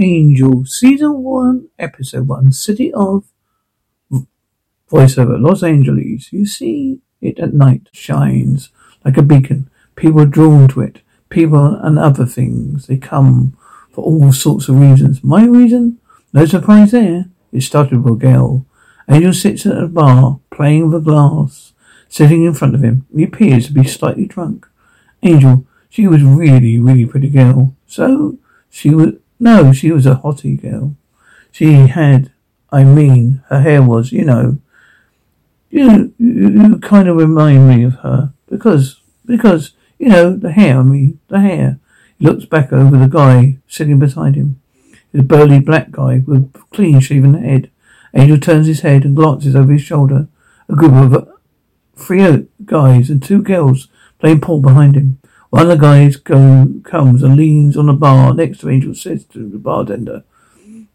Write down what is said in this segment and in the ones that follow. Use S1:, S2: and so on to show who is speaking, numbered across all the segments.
S1: Angel, Season 1, Episode 1, City of Voiceover, Los Angeles. You see it at night, shines like a beacon. People are drawn to it. People and other things. They come for all sorts of reasons. My reason? No surprise there. It started with a girl. Angel sits at a bar, playing with a glass, sitting in front of him. He appears to be slightly drunk. Angel, she was really, really pretty girl. So, she was, no, she was a hottie girl. She had, I mean, her hair was, you know, you, you, kind of remind me of her. Because, because, you know, the hair, I mean, the hair. He looks back over the guy sitting beside him. He's a burly black guy with clean shaven head. Angel turns his head and glances over his shoulder. A group of three guys and two girls playing pool behind him. One of the guys go, comes and leans on the bar next to Angel, says to the bartender,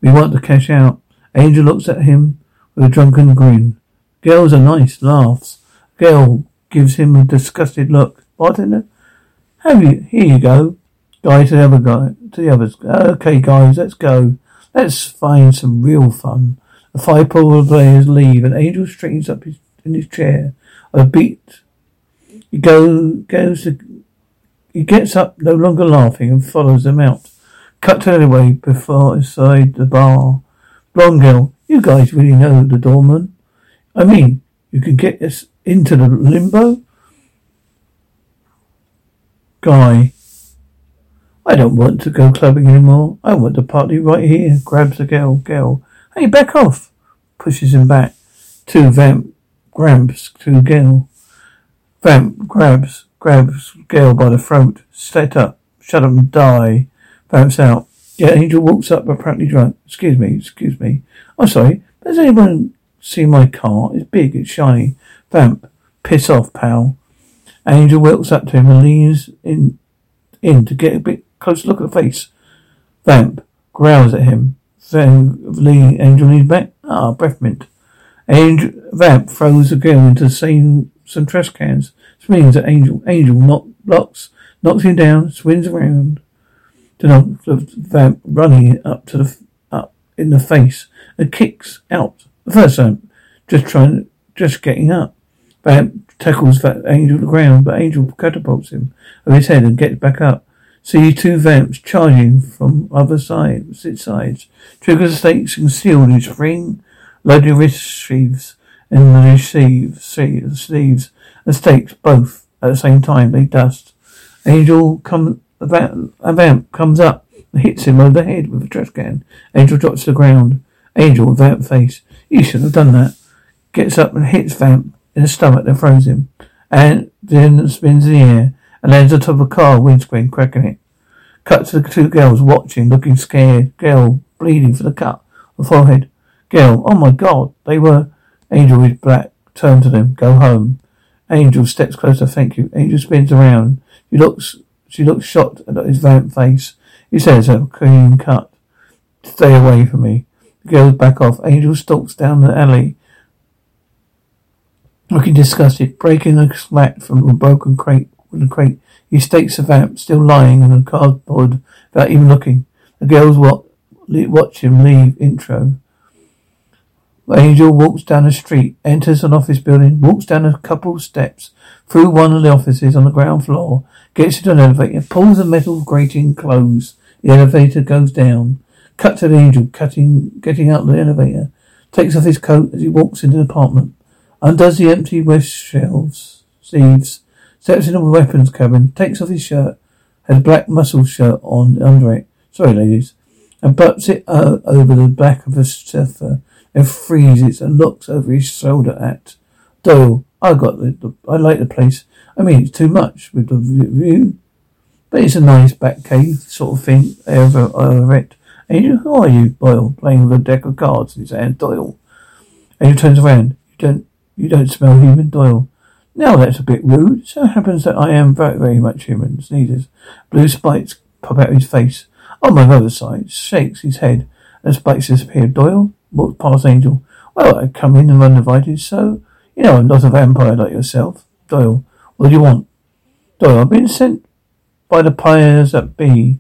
S1: We want to cash out. Angel looks at him with a drunken grin. Girls are nice, laughs. Girl gives him a disgusted look. Bartender, have you, here you go. Guy to the other guy, to the others. Okay guys, let's go. Let's find some real fun. The five pool players leave and Angel straightens up his, in his chair. A beat. He go, goes to he gets up, no longer laughing, and follows them out. Cut to anyway before inside the bar. Blonde girl, you guys really know the doorman. I mean, you can get us into the limbo? Guy. I don't want to go clubbing anymore. I want to party right here. Grabs the girl. Girl. Hey, back off. Pushes him back. Two vamp grabs Two girl. Vamp grabs grabs Gail by the throat. Set up. Shut up and die. Vamps out. Yeah, Angel walks up apparently drunk. Excuse me, excuse me. I'm sorry. Does anyone see my car? It's big, it's shiny. Vamp. Piss off, pal. Angel walks up to him and leans in in to get a bit closer look at the face. Vamp growls at him. Then lean Angel leans back. Ah, breath mint. Angel Vamp throws the girl into the same some trash cans. Swings at Angel. Angel knock, blocks, knocks him down, swings around to the vamp running up to the up in the face and kicks out. The first time, just trying, just getting up. Vamp tackles that Angel to the ground, but Angel catapults him over his head and gets back up. See two vamps charging from other sides, sides. Triggers the stakes concealed in spring, loaded wrist sheaths and the sleeves, sleeves and stakes both at the same time. They dust. Angel come a vamp, a vamp comes up and hits him over the head with a trash can. Angel drops to the ground. Angel, with vamp face. You shouldn't have done that. Gets up and hits Vamp in the stomach and throws him. And then spins in the air and lands on top of a car windscreen, cracking it. Cut to the two girls watching, looking scared. Girl bleeding for the cut on the forehead. Girl, oh my god, they were Angel with black. Turn to them. Go home. Angel steps closer. Thank you. Angel spins around. She looks. She looks shocked at his vamp face. He says, "A clean cut. Stay away from me." The girls back off. Angel stalks down the alley, looking disgusted, breaking a smack from a broken crate. Wooden crate. He stakes the vamp, still lying on the cardboard, without even looking. The girls watch him leave. Intro. Angel walks down the street, enters an office building, walks down a couple of steps, through one of the offices on the ground floor, gets into an elevator, pulls the metal grating close. The elevator goes down. Cut to the angel, cutting, getting out of the elevator. Takes off his coat as he walks into the apartment. Undoes the empty west shelves, sleeves, steps into the weapons cabin, takes off his shirt, has a black muscle shirt on under it. Sorry, ladies. And butts it uh, over the back of a sofa and freezes and looks over his shoulder at Doyle. I got the, the, I like the place. I mean, it's too much with the view, but it's a nice back cave sort of thing. Over, over it. Angel, who are you? Doyle, playing with a deck of cards in his. Doyle. Angel turns around. You don't, you don't smell human, Doyle. Now that's a bit rude. So happens that I am very, very much human. Sneezes. Blue spikes pop out of his face. On my other side, shakes his head, and spikes disappear. Doyle, walked past Angel. Well, I come in and uninvited, so, you know, I'm not a vampire like yourself. Doyle, what do you want? Doyle, I've been sent by the powers that be.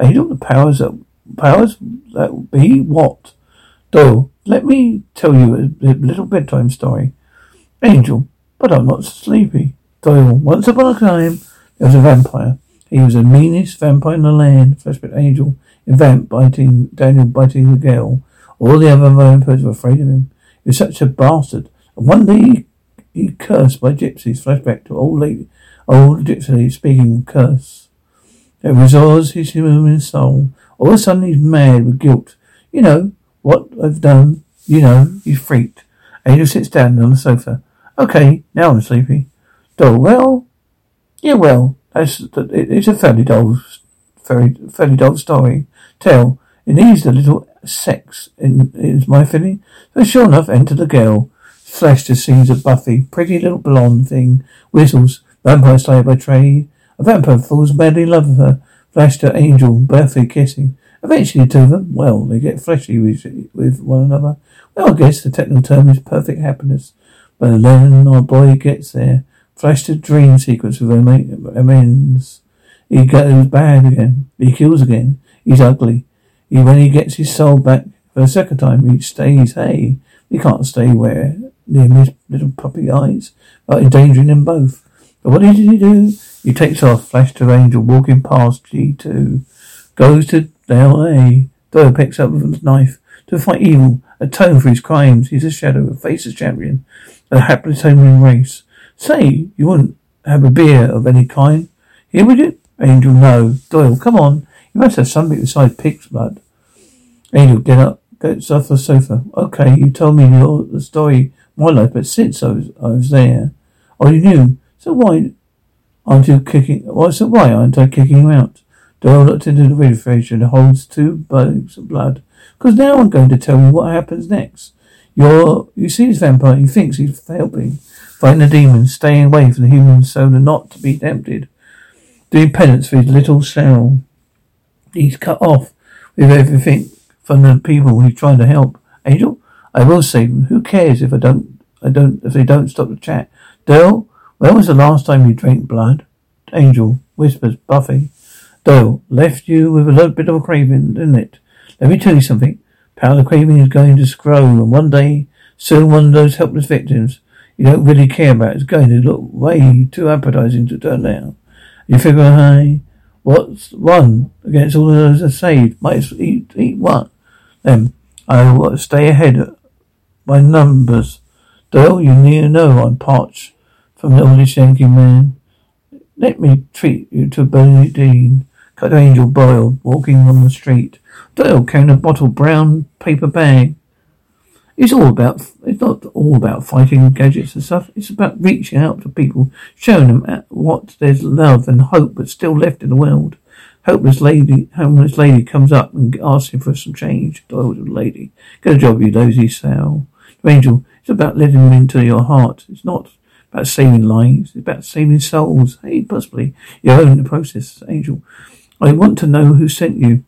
S1: Angel, the powers that powers that be what? Doyle, let me tell you a, a little bedtime story. Angel, but I'm not sleepy. Doyle, once upon a time, there was a vampire. He was the meanest vampire in the land. Flashback Angel, vamp biting, Daniel biting the girl. All the other vampires were afraid of him. He was such a bastard. And one day he, he cursed by gypsies. Flashback to old lady, old gypsy speaking curse. It was his human soul. All of a sudden he's mad with guilt. You know what I've done. You know, he's freaked. Angel sits down on the sofa. Okay, now I'm sleepy. Dull, well, yeah, well, that's, it's a fairly dull, very, fairly dull story. Tell, it needs a little sex, in, is my feeling. So sure enough, enter the girl. Flesh to scenes of Buffy, pretty little blonde thing, whistles, vampire slayer by trade. A vampire falls madly in love with her. Flash to Angel, Buffy kissing. Eventually, two of them, well, they get fleshy with, with one another. Well, I guess the technical term is perfect happiness. But then our boy gets there. Flash to dream sequence with amends. He goes bad again. He kills again. He's ugly. He, when he gets his soul back for the second time, he stays. Hey, he can't stay where near his little puppy eyes, but endangering them both. But what did he do? He takes off. Flash to Angel walking past G2. Goes to LA. Doyle picks up a knife to fight evil, atone for his crimes. He's a shadow, a faceless champion, a hapless homing race. Say, you wouldn't have a beer of any kind? Here would you? Angel, no. Doyle, come on. You must have something besides pig's blood. Angel, get up. Gets off the sofa. Okay, you told me your, the story, my life, but since I was, I was there, oh, you knew. So why aren't you kicking? Why? So why aren't I kicking you out? Doyle looked into the refrigerator and holds two bags of blood. Because now I'm going to tell you what happens next. You're, you see this vampire, he thinks he's helping, fighting the demons, staying away from the humans so they're not to be tempted, doing penance for his little cell. He's cut off with everything from the people he's trying to help. Angel, I will say, who cares if I don't, I don't, if they don't stop the chat. Doyle, when was the last time you drank blood? Angel whispers, Buffy. Doyle, left you with a little bit of a craving, didn't it? Let me tell you something. Power of craving is going to grow, and one day, soon one of those helpless victims you don't really care about is going to look way too appetizing to turn down. You figure, hey, what's one against all those that saved? Might eat, eat one. Then I will stay ahead by numbers. Doyle, you need to know I'm parched from the oldest Yankee man. Let me treat you to Bernadine. Cut Angel Doyle walking on the street. Doyle carrying a bottle brown paper bag. It's all about, it's not all about fighting gadgets and stuff. It's about reaching out to people, showing them what there's love and hope that's still left in the world. Hopeless lady, homeless lady comes up and asks him for some change. The lady. Get a job, you lazy sow. Angel, it's about letting them into your heart. It's not about saving lives. It's about saving souls. Hey, possibly your own process, Angel. I want to know who sent you.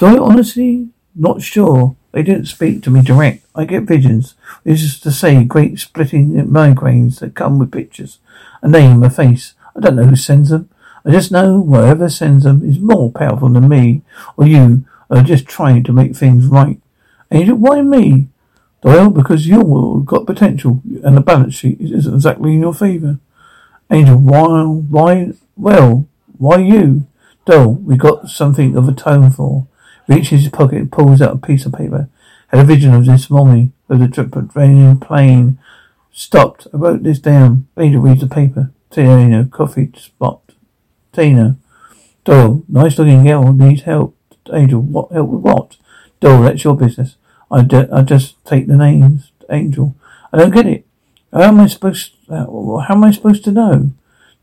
S1: Do I honestly? Not sure. They didn't speak to me direct. I get visions. This is to say, great splitting migraines that come with pictures. A name, a face. I don't know who sends them. I just know whoever sends them is more powerful than me or you are just trying to make things right. Angel, why me? Doyle, because you've got potential and the balance sheet isn't exactly in your favour. Angel, why, why, well, why you? Still, we got something of a tone for. Reaches his pocket and pulls out a piece of paper. Had a vision of this morning of the raining plane. Stopped. I wrote this down. Angel reads the paper. Tina, coffee spot. Tina. Doyle, nice looking girl, needs help. Angel, what help with what? Doyle, that's your business. I, I just take the names. Angel. I don't get it. How am I supposed to, how am I supposed to know?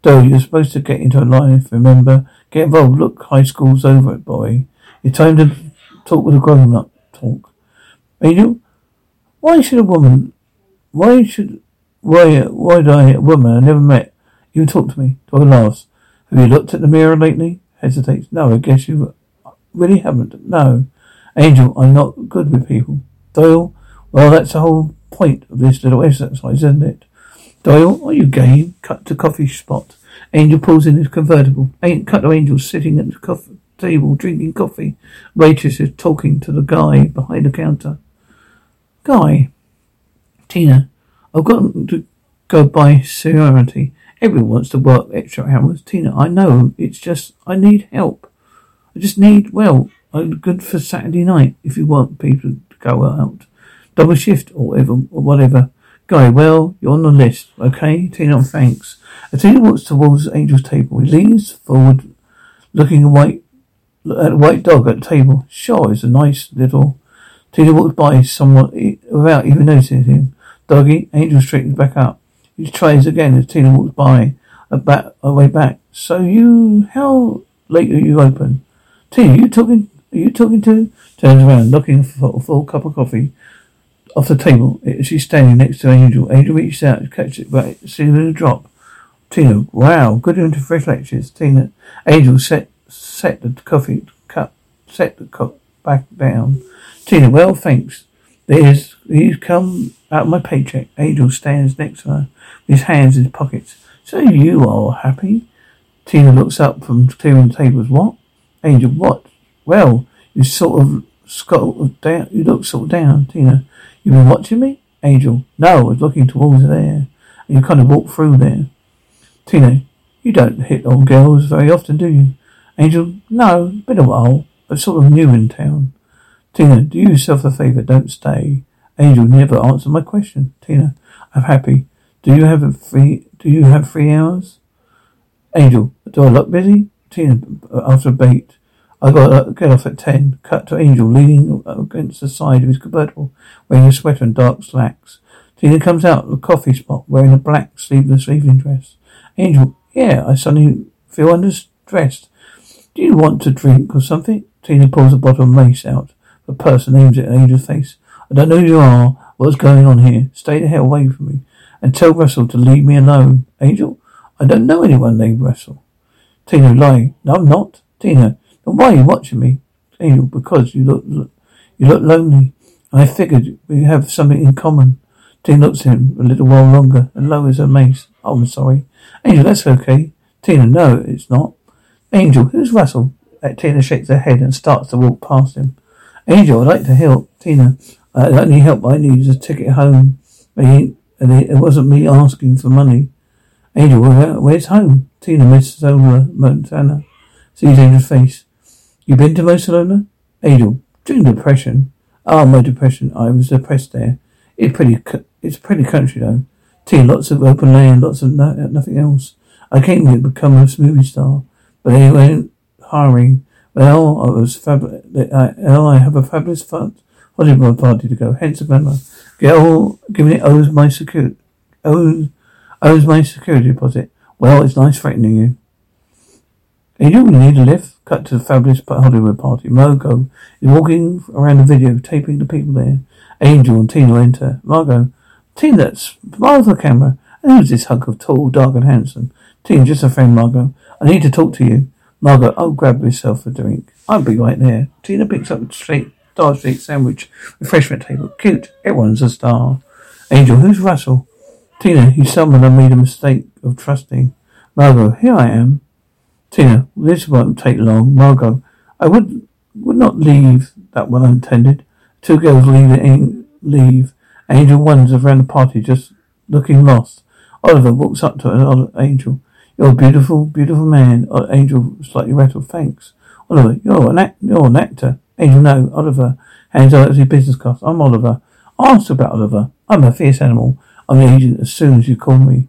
S1: Doyle, you're supposed to get into a life, remember? Get involved. Look, high school's over it, boy. It's time to talk with a grown up. Talk. Angel, why should a woman, why should, why, why did I, a woman I never met, even talk to me? Do I laugh? Have you looked at the mirror lately? Hesitates. No, I guess you really haven't. No. Angel, I'm not good with people. Doyle, well, that's the whole point of this little exercise, isn't it? Doyle, are you game? Cut to coffee spot. Angel pulls in his convertible. Cut to Angel sitting at the coffee table drinking coffee. Waitress is talking to the guy behind the counter. Guy. Tina, I've got to go by seniority. Everyone wants to work extra hours. Tina, I know. It's just, I need help. I just need, well, I'm good for Saturday night if you want people to go out. Double shift or whatever, or whatever. Guy, well, you're on the list, okay? Tina, thanks. As Tina walks towards Angel's table, he leans forward, looking at a white, at a white dog at the table. Sure, it's a nice little. Tina walks by somewhat eh, without even noticing him. Doggy, Angel straightens back up. He tries again as Tina walks by, a back, a way back. So you, how late are you open? Tina, you talking? Are you talking to? Turns around, looking for a full cup of coffee off the table. Eh, she's standing next to Angel. Angel reaches out to catch it, but seeing a drop. Tina, wow, good into fresh lectures. Tina, Angel set set the coffee cup, set the cup back down. Tina, well, thanks. There's he's come out of my paycheck. Angel stands next to her, his hands in his pockets. So you are happy? Tina looks up from clearing the tables. What? Angel, what? Well, you sort of scuffled down. You look sort of down, Tina. You been watching me? Angel. No, I was looking towards there. And you kind of walked through there. Tina, you don't hit on girls very often, do you? Angel, no, been a while, but sort of new in town. Tina, do yourself a favour, don't stay. Angel never answered my question. Tina, I'm happy. Do you have a free, do you have three hours? Angel, do I look busy? Tina, uh, after a bait. I got to get off at ten. Cut to Angel leaning uh, against the side of his convertible, wearing a sweater and dark slacks. Tina comes out of the coffee spot wearing a black sleeveless evening dress. Angel, yeah, I suddenly feel underdressed. Do you want to drink or something? Tina pulls a bottle of mace out. The person aims it at Angel's face. I don't know who you are. What's going on here? Stay the hell away from me. And tell Russell to leave me alone. Angel, I don't know anyone named Russell. Tina, lie. No, I'm not. Tina, then why are you watching me? Angel, because you look, look you look lonely. I figured we have something in common. Tina looks at him a little while longer and lowers her mace. Oh, I'm sorry. Angel, that's okay. Tina, no, it's not. Angel, who's Russell? Tina shakes her head and starts to walk past him. Angel, I'd like to help. Tina, uh, the only help I need a ticket home. And it wasn't me asking for money. Angel, where's home? Tina, Missoula, Montana. Sees Angel's face. You been to Barcelona? Angel, during the depression. Ah, oh, my depression. I was depressed there. It's pretty. It's pretty country though. Tea, lots of open land, lots of no, nothing else. I came here to become a movie star, but they weren't hiring. Well, I was fab. Well, I have a fabulous fun Hollywood party to go. Hence the glamour. Girl, giving it owes my security. Owes, owes my security deposit. Well, it's nice threatening you. You need a lift? Cut to the fabulous Hollywood party. Margot is walking around the video, taping the people there. Angel and Tina enter. Margot, Tina, that's Martha camera. And who's this hunk of tall, dark and handsome? Tina, just a friend, Margot. I need to talk to you. Margot, I'll oh, grab myself a drink. I'll be right there. Tina picks up a straight, Star Street sandwich, refreshment table. Cute. Everyone's a star. Angel, who's Russell? Tina, he's someone I made a mistake of trusting. Margot, here I am. Tina, this won't take long. Margot, I would would not leave that one untended. Two girls leave leave. Angel wanders around the party just looking lost. Oliver walks up to an Angel. You're a beautiful, beautiful man. Angel slightly rattled. Thanks. Oliver, you're an act- you're an actor. Angel, no. Oliver hands out his business card. I'm Oliver. Ask about Oliver. I'm a fierce animal. I'm the agent as soon as you call me.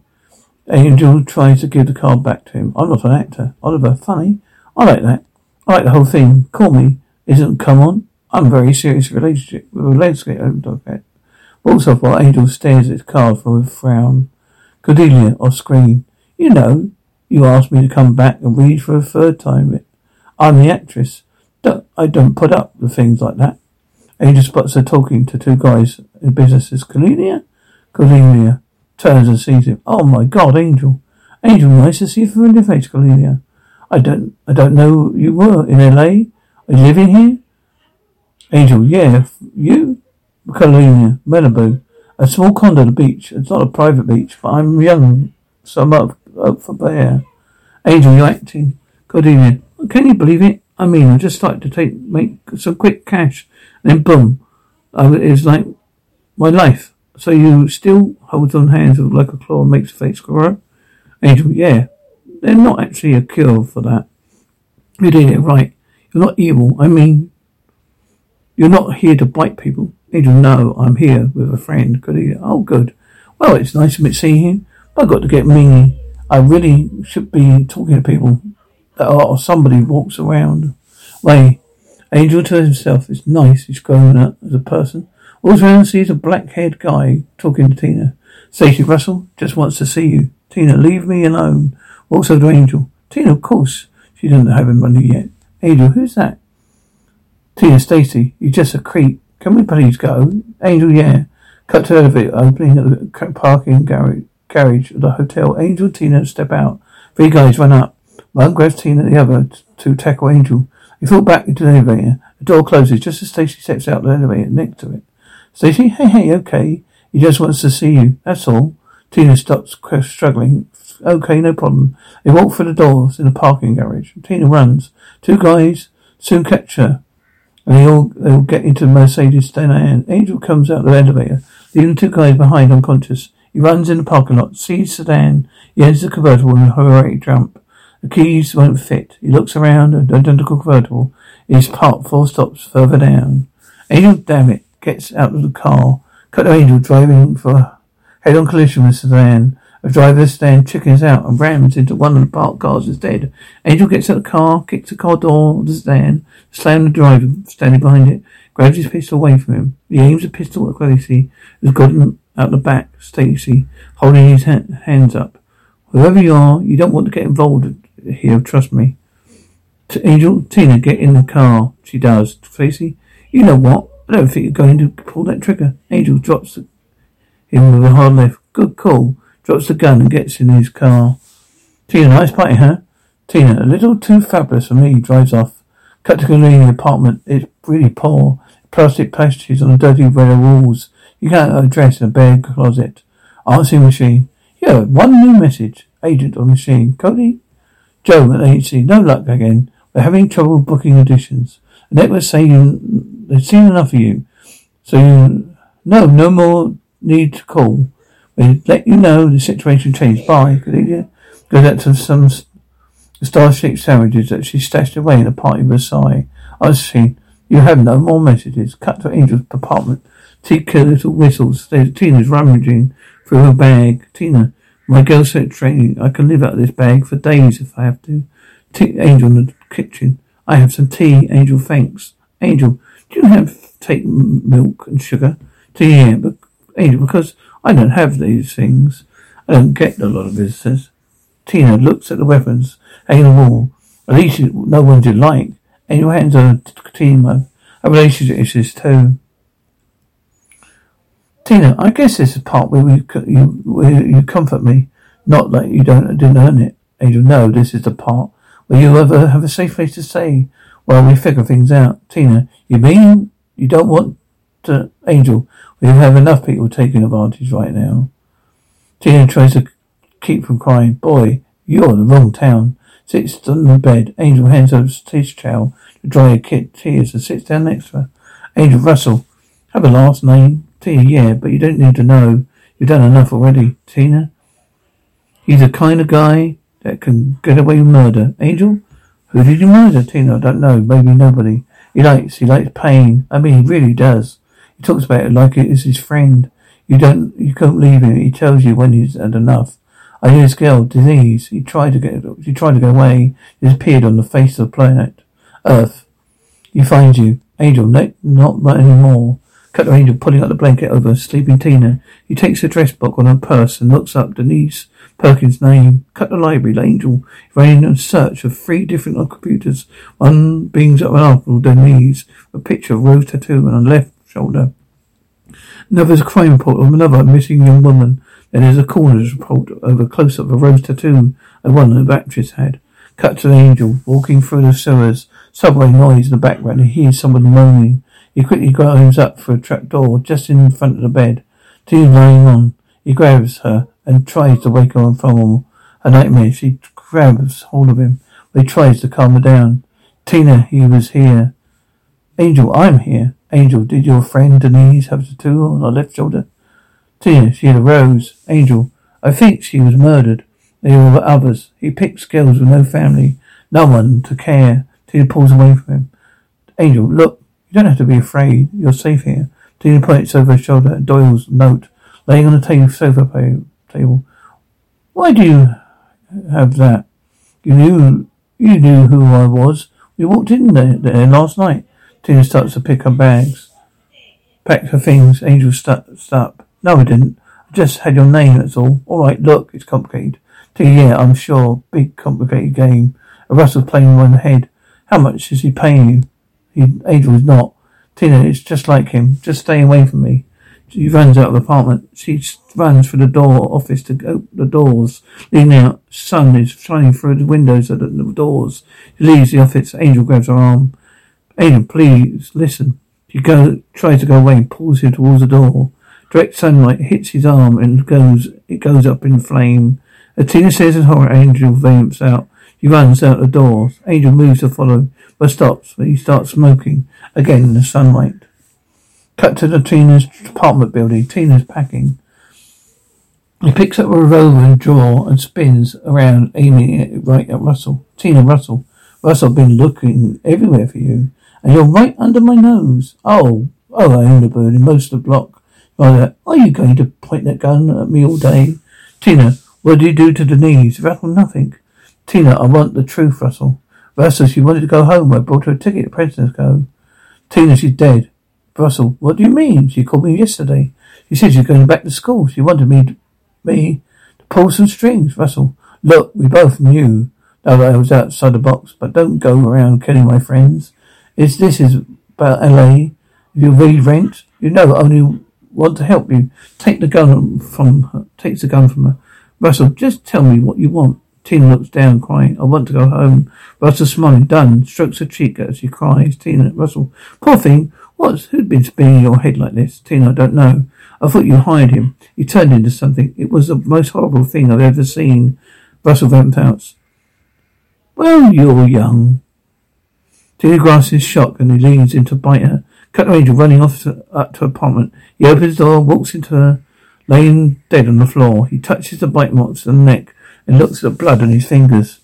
S1: Angel tries to give the card back to him. I'm not an actor. Oliver, funny. I like that. I like the whole thing. Call me. Isn't come on? I'm very serious relationship with a landscape advocate. Walks off while Angel stares at his card for a frown. Cordelia off screen. You know, you asked me to come back and read for a third time. I'm the actress. Don't, I don't put up with things like that. Angel spots her talking to two guys in businesses. Cordelia? Cordelia turns and sees him. Oh my God, Angel. Angel, nice to see you from your face, Cordelia. I don't, I don't know you were in L.A. Are you living here? Angel, yeah, you? Cordelia, Malibu. A small condo on the beach. It's not a private beach, but I'm young, so I'm up, up for bear. Angel, you're acting. evening. can you believe it? I mean, I just like to take make some quick cash, and then boom, I, it was like my life. So you still holds on hands like a claw and makes a face grow? Angel, yeah. They're not actually a cure for that. You did it right. You're not evil. I mean, you're not here to bite people. Angel, no, I'm here with a friend. Good. Oh, good. Well, it's nice to see you. But I've got to get me. I really should be talking to people. Or somebody walks around. Way. Angel to himself, it's nice he's grown up as a person. All around sees a black-haired guy talking to Tina. Stacey Russell just wants to see you. Tina, leave me alone. Walks over to Angel. Tina, of course. She doesn't have him money yet. Angel, who's that? Tina, Stacy, you're just a creep. Can we please go? Angel, yeah. Cut to elevator opening the parking garage, garage of the hotel. Angel, and Tina step out. Three guys run up. One grabs Tina, and the other to tackle Angel. They fall back into the elevator. The door closes just as Stacey steps out the elevator next to it. Stacey, hey, hey, okay. He just wants to see you. That's all. Tina stops, struggling. Okay, no problem. They walk through the doors in the parking garage. Tina runs. Two guys soon catch her. And they all, they all get into Mercedes sedan. Angel comes out of the elevator, leaving two guys behind unconscious. He runs in the parking lot, sees sedan. He enters the convertible and hurry jump. The keys won't fit. He looks around. An identical convertible is parked four stops further down. Angel, damn it, gets out of the car. Cut to Angel driving for head-on collision with sedan. A driver sedan chickens out and rams into one of the parked cars instead. Angel gets out of the car, kicks the car door of the sedan, slams the driver standing behind it, grabs his pistol away from him. He aims a pistol at Stacey, who's got him out the back. Stacey, holding his ha- hands up. Whoever you are, you don't want to get involved here, trust me. T- Angel, Tina, get in the car. She does. Stacey, you know what? I don't think you're going to pull that trigger. Angel drops him with a hard left. Good call. Drops the gun and gets in his car. Tina, nice party, huh? Tina, a little too fabulous for me, drives off. Cut to Galini apartment. It's really poor. Plastic pastries on the dirty red walls. You can't address a bare closet. Answering machine. Yeah, one new message. Agent on machine. Cordy? Joe at agency. No luck again. We're having trouble booking auditions. The network saying they've seen enough of you. So you, no, no more need to call. We let you know the situation changed. Bye, Cordelia. Goes out to some star-shaped sandwiches that she stashed away in a party Versailles. I see. You have no more messages. Cut to Angel's apartment. Tika little whistles. Tina's rummaging through her bag. Tina, my girl said training. I can live out of this bag for days if I have to. T- Angel in the kitchen. I have some tea. Angel, thanks. Angel, do you have take milk and sugar? Tea, yeah, but Angel, because I don't have these things. I don't get a lot of visitors. Tina looks at the weapons wall. At least no one's you like. Your hands on a team a relationship issues too. Tina, I guess this is part where we, you, where you comfort me. Not that you don't didn't earn it. Angel, no, this is the part where you ever have a safe place to say while we figure things out. Tina, you mean you don't want to, Angel, we have enough people taking advantage right now. Tina tries to keep from crying. Boy, you're in the wrong town. Sits on the bed. Angel hands over tissue towel to dry her kid tears and sits down next to her. Angel Russell. Have a last name. Tina, yeah, but you don't need to know. You've done enough already. Tina? He's the kind of guy that can get away with murder. Angel? Who did you murder? Tina, I don't know. Maybe nobody. He likes, he likes pain. I mean, he really does. He talks about it like it is his friend. You don't, you can't leave him. He tells you when he's had enough. I hear this girl, disease. He tried to get, she tried to get away. Disappeared on the face of the planet, Earth. He finds you, Angel. No, not anymore. Cut to Angel pulling up the blanket over sleeping Tina. He takes a dress book on her purse and looks up Denise Perkins' name. Cut the library. The angel ran in search of three different computers. One being up an article, Denise, a picture of Rose tattoo on her left shoulder. Another's a crime report of another missing young woman. Then there's a coroner's report of a close-up of a rose tattoo of one the actress had. Cut to the angel, walking through the sewers. Subway noise in the background. He hears someone moaning. He quickly climbs up for a trap door just in front of the bed. Tina's lying on. He grabs her and tries to wake her from a nightmare. She grabs hold of him. But he tries to calm her down. Tina, he was here. Angel, I'm here. Angel, did your friend Denise have a tattoo on her left shoulder? Tina, she had a rose. Angel, I think she was murdered. There were others. He picked girls with no family, no one to care. Tina pulls away from him. Angel, look, you don't have to be afraid. You're safe here. Tina points over her shoulder at Doyle's note, laying on the table, sofa table. Why do you have that? You knew, you knew who I was. We walked in there, there last night. Tina starts to pick her bags. Packed her things. Angel stopped. up. No, I didn't. I just had your name, that's all. All right, look, it's complicated. Tina, yeah, I'm sure. Big, complicated game. A Russell playing one head. How much is he paying you? Angel is not. Tina, it's just like him. Just stay away from me. She runs out of the apartment. She runs for the door office to open the doors. Leaning out, sun is shining through the windows of the doors. She leaves the office. Angel grabs her arm. Angel, please listen. She go tries to go away and pulls him towards the door. Direct sunlight hits his arm and goes it goes up in flame. As Tina says in horror, Angel vamps out. She runs out the door. Angel moves to follow, but stops. But he starts smoking again in the sunlight. Cut to the Tina's apartment building. Tina's packing. He picks up a revolver in a drawer and spins around, aiming it right at Russell. Tina Russell. Russell, I've been looking everywhere for you. And you're right under my nose. Oh, oh, I own the bird in most of the block. Are you going to point that gun at me all day? Tina, what did you do to Denise? Russell, nothing. Tina, I want the truth, Russell. Russell, she wanted to go home. I bought her a ticket to Go. Tina, she's dead. Russell, what do you mean? She called me yesterday. She said she's going back to school. She wanted me to, me to pull some strings. Russell, look, we both knew that I was outside the box, but don't go around killing my friends. Is this is about L.A. If you read rent, you know I only want to help you. Take the gun from her. Takes the gun from her. Russell, just tell me what you want. Tina looks down, crying. I want to go home. Russell smiling, done. Strokes her cheek as she cries. Tina, Russell, poor thing. What's who'd been spinning your head like this? Tina, I don't know. I thought you hired him. He turned into something. It was the most horrible thing I've ever seen. Russell vampouts. Well, you're young. Tina grasps his shock and he leans in to bite her. Cut the Angel running off to, up to her apartment. He opens the door, walks into her, laying dead on the floor. He touches the bite marks on the neck and looks at the blood on his fingers.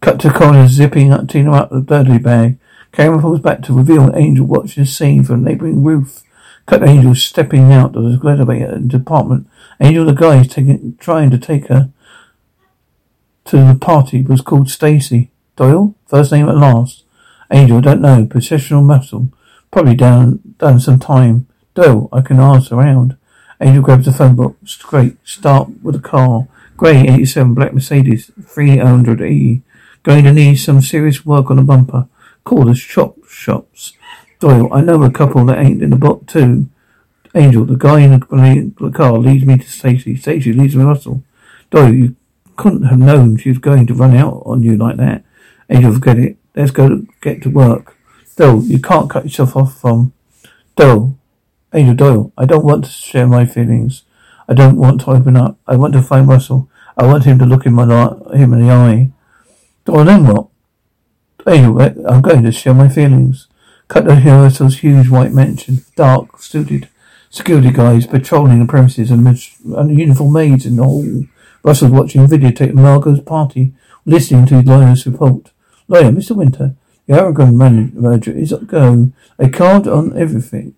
S1: Cut to coroner zipping up Tina up the dirty bag. Camera pulls back to reveal an angel watching a scene from a neighbouring roof. Cut Angel stepping out of the elevator in the apartment. Angel, the guy taking, trying to take her to the party, was called Stacy. Doyle? First name at last. Angel, don't know. Processional muscle. Probably down, done some time. Doyle, I can ask around. Angel grabs the phone box. Great. Start with a car. Grey 87 black Mercedes 300E. Going to need some serious work on the bumper. Call the shop shops. Doyle, I know a couple that ain't in the book too. Angel, the guy in the, car leads me to Stacy. Stacy leads me to Russell. Doyle, you couldn't have known she was going to run out on you like that. Angel, forget it. Let's go to, get to work. Doyle, you can't cut yourself off from Doyle. Angel Doyle, I don't want to share my feelings. I don't want to open up. I want to find Russell. I want him to look in my him in the eye. Doyle, then what? Anyway, I'm going to share my feelings. Cut to Russell's huge white mansion. Dark, suited security guys patrolling the premises and, and uniformed maids in the hall. Russell's watching videotape of Margot's party, listening to lawyer's report. Lawyer, Mr. Winter, the Aragon manager is at go. They carved on everything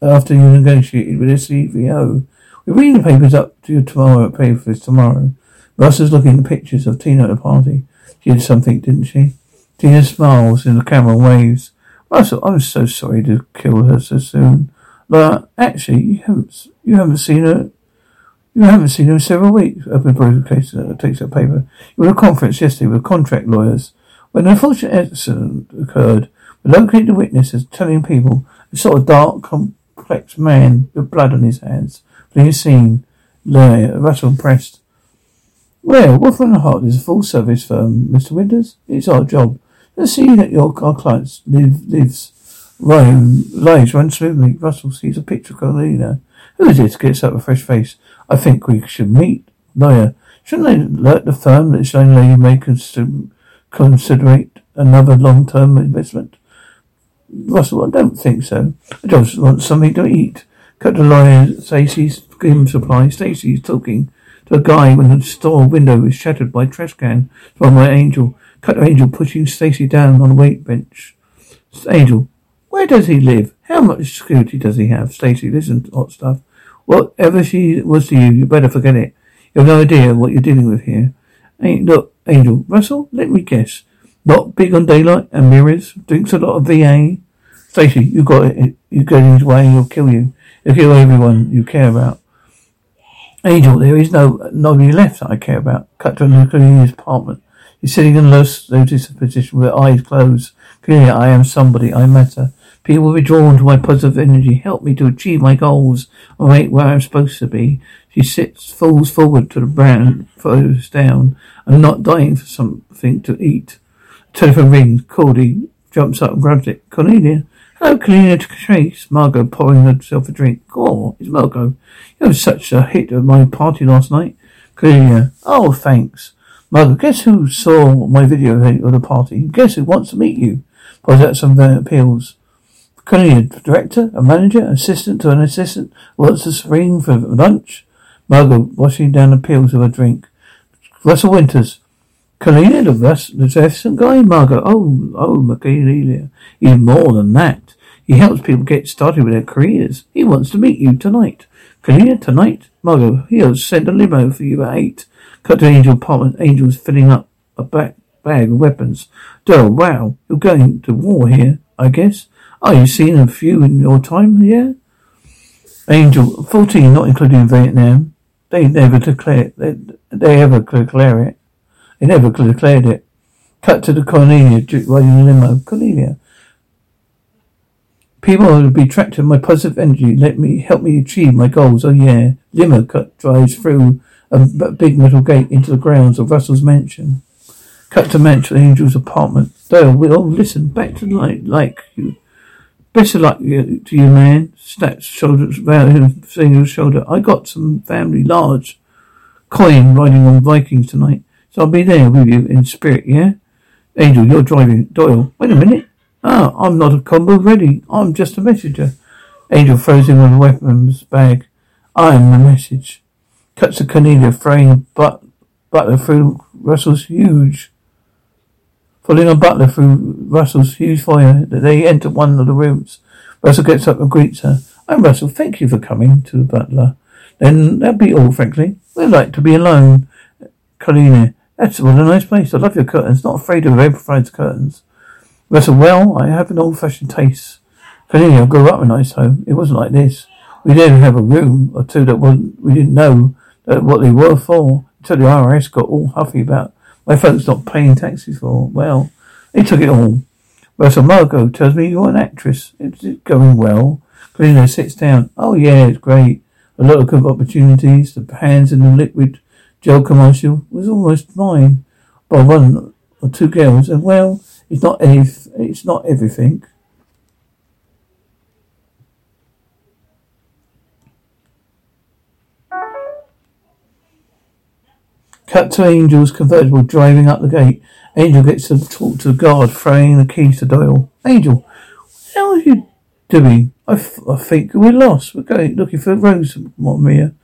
S1: after you negotiated with the CVO. We're reading the papers up to tomorrow papers tomorrow. Russ Russell's looking at the pictures of Tina at the party. She did something, didn't she? Tina smiles in the camera waves. Russell, I'm so sorry to kill her so soon. But actually, you haven't you haven't seen her. You haven't seen her in several weeks. Open broker case uh, takes a paper. You were at a conference yesterday with contract lawyers. When an unfortunate accident occurred, we located the witness as telling people a sort of dark, complex man with blood on his hands. Fleeing seen, Lawyer Russell pressed. Well, Wolfram and Hart is a full service firm, Mr. Winters. It's our job Let's see that your our clients live, lives run lives run smoothly. Russell sees a picture of Carolina. Who is it? Gets up a fresh face. I think we should meet. Lawyer. Shouldn't they alert the firm that this young lady may consider considerate another long-term investment? Russell, I don't think so. I just want something to eat. Cut the line, Stacy's game supply. Stacy's talking to a guy when the store window is shattered by trash can from my angel. Cut Angel pushing Stacy down on a weight bench. Angel, where does he live? How much security does he have? Stacy, listen, hot stuff. Whatever she was to you, you better forget it. You have no idea what you're dealing with here. Hey, look, Angel, Russell, let me guess. Not big on daylight and mirrors. Drinks a lot of VA. Stacy, you got it. You get in his way, he'll kill you. He'll kill everyone you care about. Angel, there is no nobody left that I care about. Cut to his apartment. He's sitting in a lotus position with eyes closed. Clearly, I am somebody. I matter. People will be drawn to my positive energy. Help me to achieve my goals. I wait where I'm supposed to be. She sits, falls forward to the ground, falls down. I'm not dying for something to eat. Telephone rings. Cordy jumps up and grabs it. Cordelia. Hello, Cordelia Chase. Margot pouring herself a drink. Oh, it's Margot. You were such a hit at my party last night. Cordelia. Uh, oh, thanks. Margot, guess who saw my video of the party? Guess who wants to meet you? Pulls out some uh, appeals. Cordelia, director, a manager, assistant to an assistant, wants to spring for lunch? Margot, washing down the peels of a drink. Russell Winters. Cordelia, the, assistant guy? Margot. Oh, oh, Cordelia. Even more than that. He helps people get started with their careers. He wants to meet you tonight. Cordelia, tonight? Margot, he'll send a limo for you at eight. Cut to Angel apartment. Angel's filling up a back bag of weapons. Daryl, wow, you're going to war here, I guess. Oh, you've seen a few in your time, yeah? Angel, 14, not including Vietnam. They never declare they, they ever declare it. They never declared it. Cut to the Cordelia riding the limo. Cordelia. People will be attracted to my positive energy. Let me help me achieve my goals. Oh yeah. Limo cut drives through a big metal gate into the grounds of Russell's mansion. Cut to mansion Angel's apartment. Doyle, will oh, listen back to like like you. Best of luck to you, man. Snaps shoulders round his shoulder. I got some family large coin riding on Vikings tonight, so I'll be there with you in spirit, yeah? Angel, you're driving. Doyle, wait a minute. Ah, I'm not a combo ready. I'm just a messenger. Angel throws him a weapons bag. I am the message. Cuts to Cordelia, a but- butler through Russell's huge Following a butler through Russell's huge foyer, they enter one of the rooms. Russell gets up and greets her. I'm Russell. Thank you for coming to the butler. Then that'll be all, frankly. We'd like to be alone. Colina, that's what a nice place. I love your curtains. Not afraid of improvised curtains. Russell, well, I have an old-fashioned taste. Colina, I grew up in a nice home. It wasn't like this. We didn't have a room or two that wasn't, we didn't know that what they were for until the IRS got all huffy about my folks not paying taxes for. Well, they took it all. Russell Margot tells me you're an actress. It's going well. Greener sits down. Oh yeah, it's great. A lot of good opportunities. The hands in the liquid gel commercial was almost mine by one or two girls. And well, it's not any, it's not everything. Cut to Angel's convertible driving up the gate. Angel gets to talk to the guard, throwing the keys to Doyle. Angel, how are you doing? I, f- I think we're lost. We're going looking for Rose, Maria.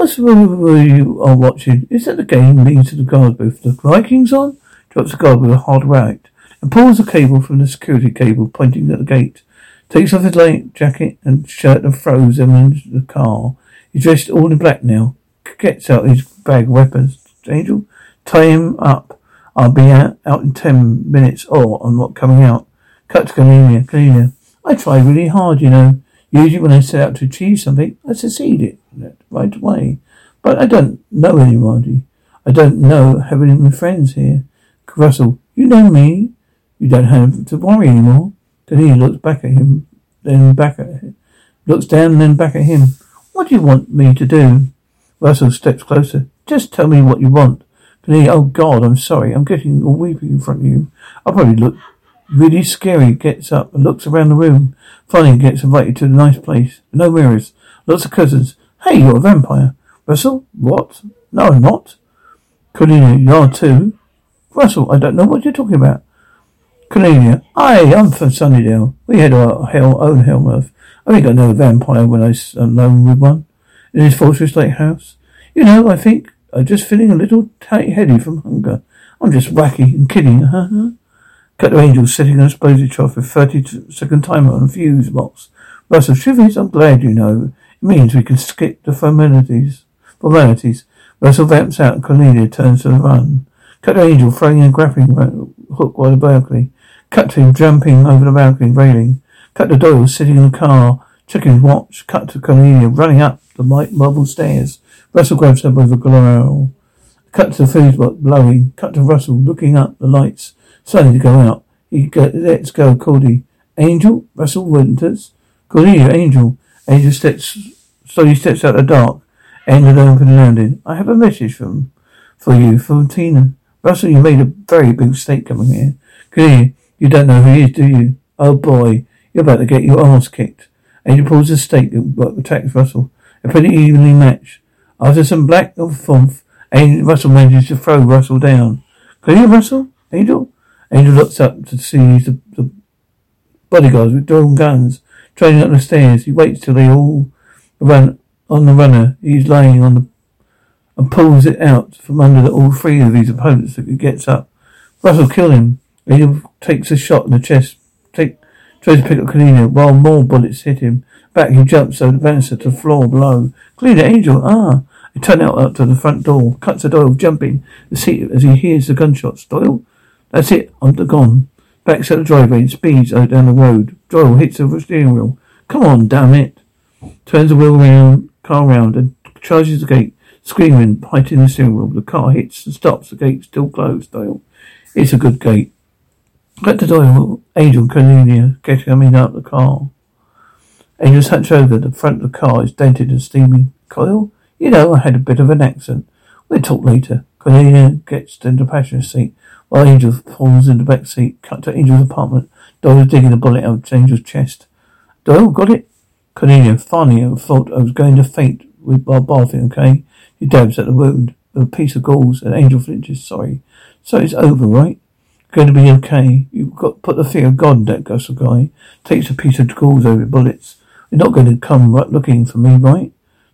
S1: What's the you are watching? Is that the game leading to the guard booth? The Vikings on? Drops the guard with a hard right and pulls the cable from the security cable, pointing at the gate. Takes off his light jacket and shirt and throws them into the car. He's dressed all in black now gets out his bag of weapons. Angel, tie him up. I'll be out, out in ten minutes or I'm not coming out. Cut to Cordelia. Cordelia, I try really hard, you know. Usually when I set out to achieve something, I succeed it right away. But I don't know anybody. I don't know have any friends here. Russell, you know me. You don't have to worry anymore. Cordelia looks back at him, then back at him. Looks down, then back at him. What do you want me to do? Russell steps closer. Just tell me what you want. Cordelia, oh God, I'm sorry. I'm getting all weepy in front of you. I probably look really scary. Gets up and looks around the room. Finally gets invited to a nice place. No mirrors. Lots of cousins. Hey, you're a vampire. Russell? What? No, I'm not. Cordelia, you are too. Russell, I don't know what you're talking about. Cordelia, aye, I'm from Sunnydale. We had our hell, own Hellmouth. I ain't got no vampire when I was alone uh, with one. In his fortress like house. You know, I think I'm just feeling a little tight-headed from hunger. I'm just wacky and kidding? Cut the angel sitting on a explosive trough with 30 second timer on a fuse box. Russell, truth I'm glad you know. Means we can skip the formalities. Formalities. Russell vamps out and Cordelia turns to the run. Cut to Angel throwing a grappling hook by the balcony. Cut to him jumping over the balcony railing. Cut to Doyle sitting in the car, checking his watch. Cut to Cordelia running up the light marble stairs. Russell grabs her by the growl. Cut to the fuse box blowing. Cut to Russell looking up the lights, starting to go out. He go, lets go Cody. Angel? Russell Winters? Cordelia, Angel. Angel steps, slowly steps out of the dark. End of the open landing. I have a message from, for you from Tina. Russell, you made a very big mistake coming here. Cordelia, you don't know who he is, do you? Oh boy, you're about to get your ass kicked. Angel pulls the stake that attacks Russell. A pretty evenly matched. After some black of fumf, Angel Russell manages to throw Russell down. Cordelia, Russell? Angel? Angel looks up to see the, the bodyguards with drawn guns trailing up the stairs. He waits till they all run on the runner. He's lying on the and pulls it out from under the, all three of his opponents that he gets up. Russell kill him. He takes a shot in the chest. Take, tries to pick up Cordelia while more bullets hit him. Back he jumps over the banister to the floor below. Cordelia, Angel, ah! He turns out up to the front door, cuts the Doyle, jumping the seat as he hears the gunshots. Doyle? That's it, I'm gone. Backs out the driveway and speeds down the road. Doyle hits the steering wheel. Come on, damn it. Turns the wheel around, car around and charges the gate. Screaming, biting the steering wheel. The car hits and stops. The gate still closed, Doyle. It's a good gate. Cut to Doyle, Angel Cordelia getting coming out of the car. Angel's hunched over. The front of the car is dented and steaming. Coil? You know, I had a bit of an accent. We'll talk later. Cordelia gets into the passenger seat while Angel falls in the back seat. Cut to Angel's apartment. Doyle digging a bullet out of Angel's chest. Doyle, got it? Cordelia, finally, I thought I was going to faint with bathing, okay? He dabs at the wound with a piece of gauze and Angel flinches. Sorry. So it's over, right? Going to be okay. You've got put the fear of God in that guy. Takes a piece of gauze over bullets. You're not going to come looking for me, right?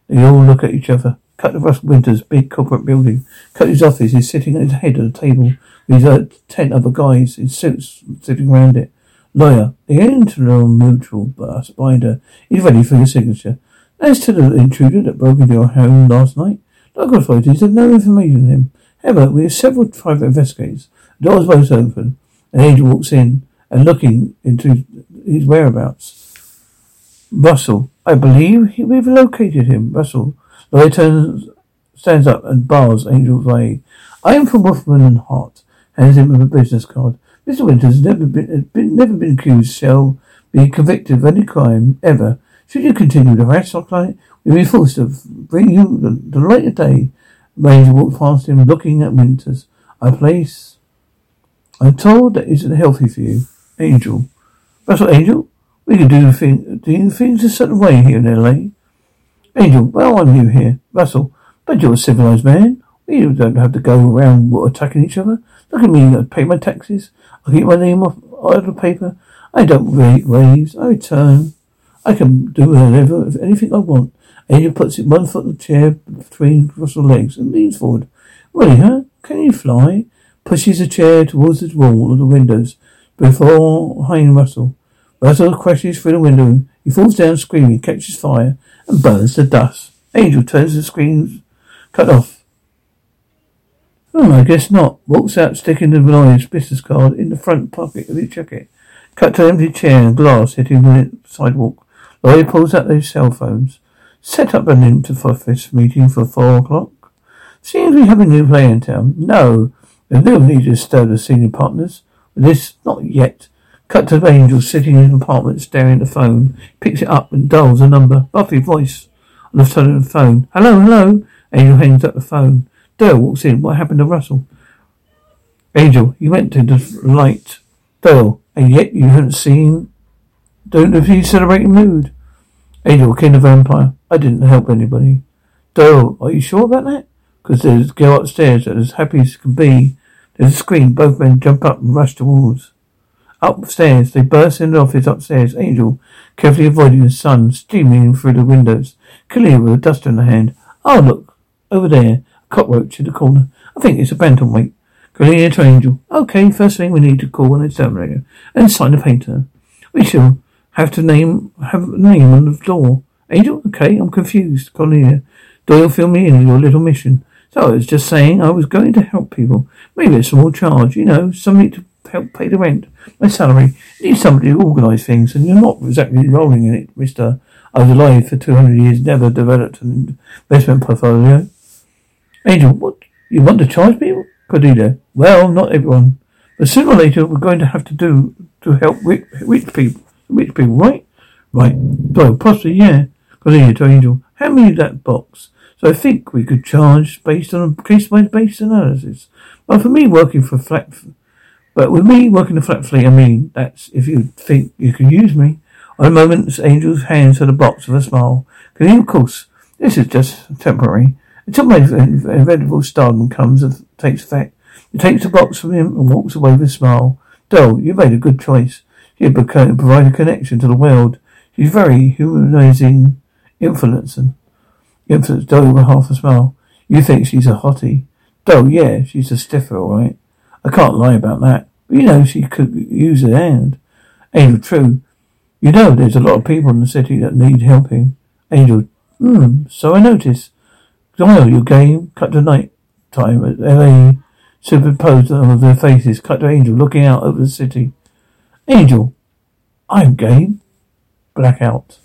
S1: They all look at each other. Cut to Russ Winters' big corporate building. Cut his office. He's sitting at his head at a table with ten other guys in suits sitting around it. Lawyer, the mutual uh, spider is ready for your signature. As to the intruder that broke into your home last night, Local authorities have no information on him. However, we have several private investigators. The doors both open. An angel walks in and looking into his whereabouts. Russell, I believe we've located him. Russell, lawyer turns, stands up and bars Angel's way. I am from Wolfram and Hart. Hands him a business card. Mr. Winters has never been, been, never been accused, shall be convicted of any crime ever. Should you continue to harass our client, we will be forced to bring you the, the light of day. Ranger walked past him, looking at Winters. I place. I'm told that isn't healthy for you. Angel. Russell Angel? We can do, thing, do things a certain way here in L.A. Angel, well, I'm new here. Russell, but you're a civilized man. We don't have to go around attacking each other. Look at me, I pay my taxes. I keep my name off the paper. I don't rate waves. I return. I can do whatever, anything I want. Angel puts it one foot in the chair between Russell's legs and leans forward. Really, huh? Can you fly? Pushes the chair towards the wall of the windows before behind Russell. Russell crashes through the window. He falls down screaming, catches fire, and burns to dust. Angel turns and screams, cut off. Oh, I guess not. Walks out, sticking the lawyer's business card in the front pocket of his jacket. Cut to empty chair and glass hitting the sidewalk. Lawyer pulls out their cell phones. Set up an interoffice meeting for four o'clock. Seems we have a new play in town. No, there's no need to disturb the senior partners. This, not yet. Cut to Angel sitting in an apartment staring at the phone. Picks it up and dials a number. Buffy voice on the phone. Hello, hello. Angel hangs up the phone. Doyle walks in. What happened to Russell? Angel, you went to the light. Doyle, and yet you haven't seen. Don't know if he's celebrating mood. Angel, king of vampire. I didn't help anybody. Doyle, are you sure about that? Because there's a girl upstairs that as happy as can be. There's a scream. Both men jump up and rush towards. Upstairs, they burst into the office upstairs. Angel, carefully avoiding the sun, streaming through the windows. Kalia with a duster in her hand. Oh, look, over there, cockroach in the corner. I think it's a bantamweight. Kalia to Angel. Okay, first thing we need to call an exterminator and sign a painter. We shall have to name, have a name on the door. Angel? Okay, I'm confused. Cordelia. Doyle, fill me in on your little mission. So I was just saying I was going to help people. Maybe a small charge, you know, something to help pay the rent. My salary. Need somebody to organise things, and you're not exactly rolling in it, mister. I was alive for 200 years, never developed an investment portfolio. Angel, what? You want to charge me? Cordelia, well, not everyone. But sooner or later, we're going to have to do to help rich, rich people. Rich people, right? Right. Well, possibly, yeah. Cordelia to Angel, hand me that box. So I think we could charge based on a case-by-case analysis. But for me, working for flat, but with me working a flat fleet, I mean, that's if you think you can use me. On a moment, Angel's hands to the box with a smile. Because of course, this is just temporary. Until my inevitable stardom comes and takes effect. He takes the box from him and walks away with a smile. Doe, you made a good choice. You provide a connection to the world. She's very humanizing influence. And influence Doe with half a smile. You think she's a hottie. Doe, yeah, she's a stiffer, all right. I can't lie about that. But you know, she could use a hand. Angel, true. You know, there's a lot of people in the city that need helping. Angel, hmm, so I notice. Dial your game, cut to night time uh, at LA, superimposed on their faces, cut to Angel looking out over the city. Angel, I'm game. Blackout.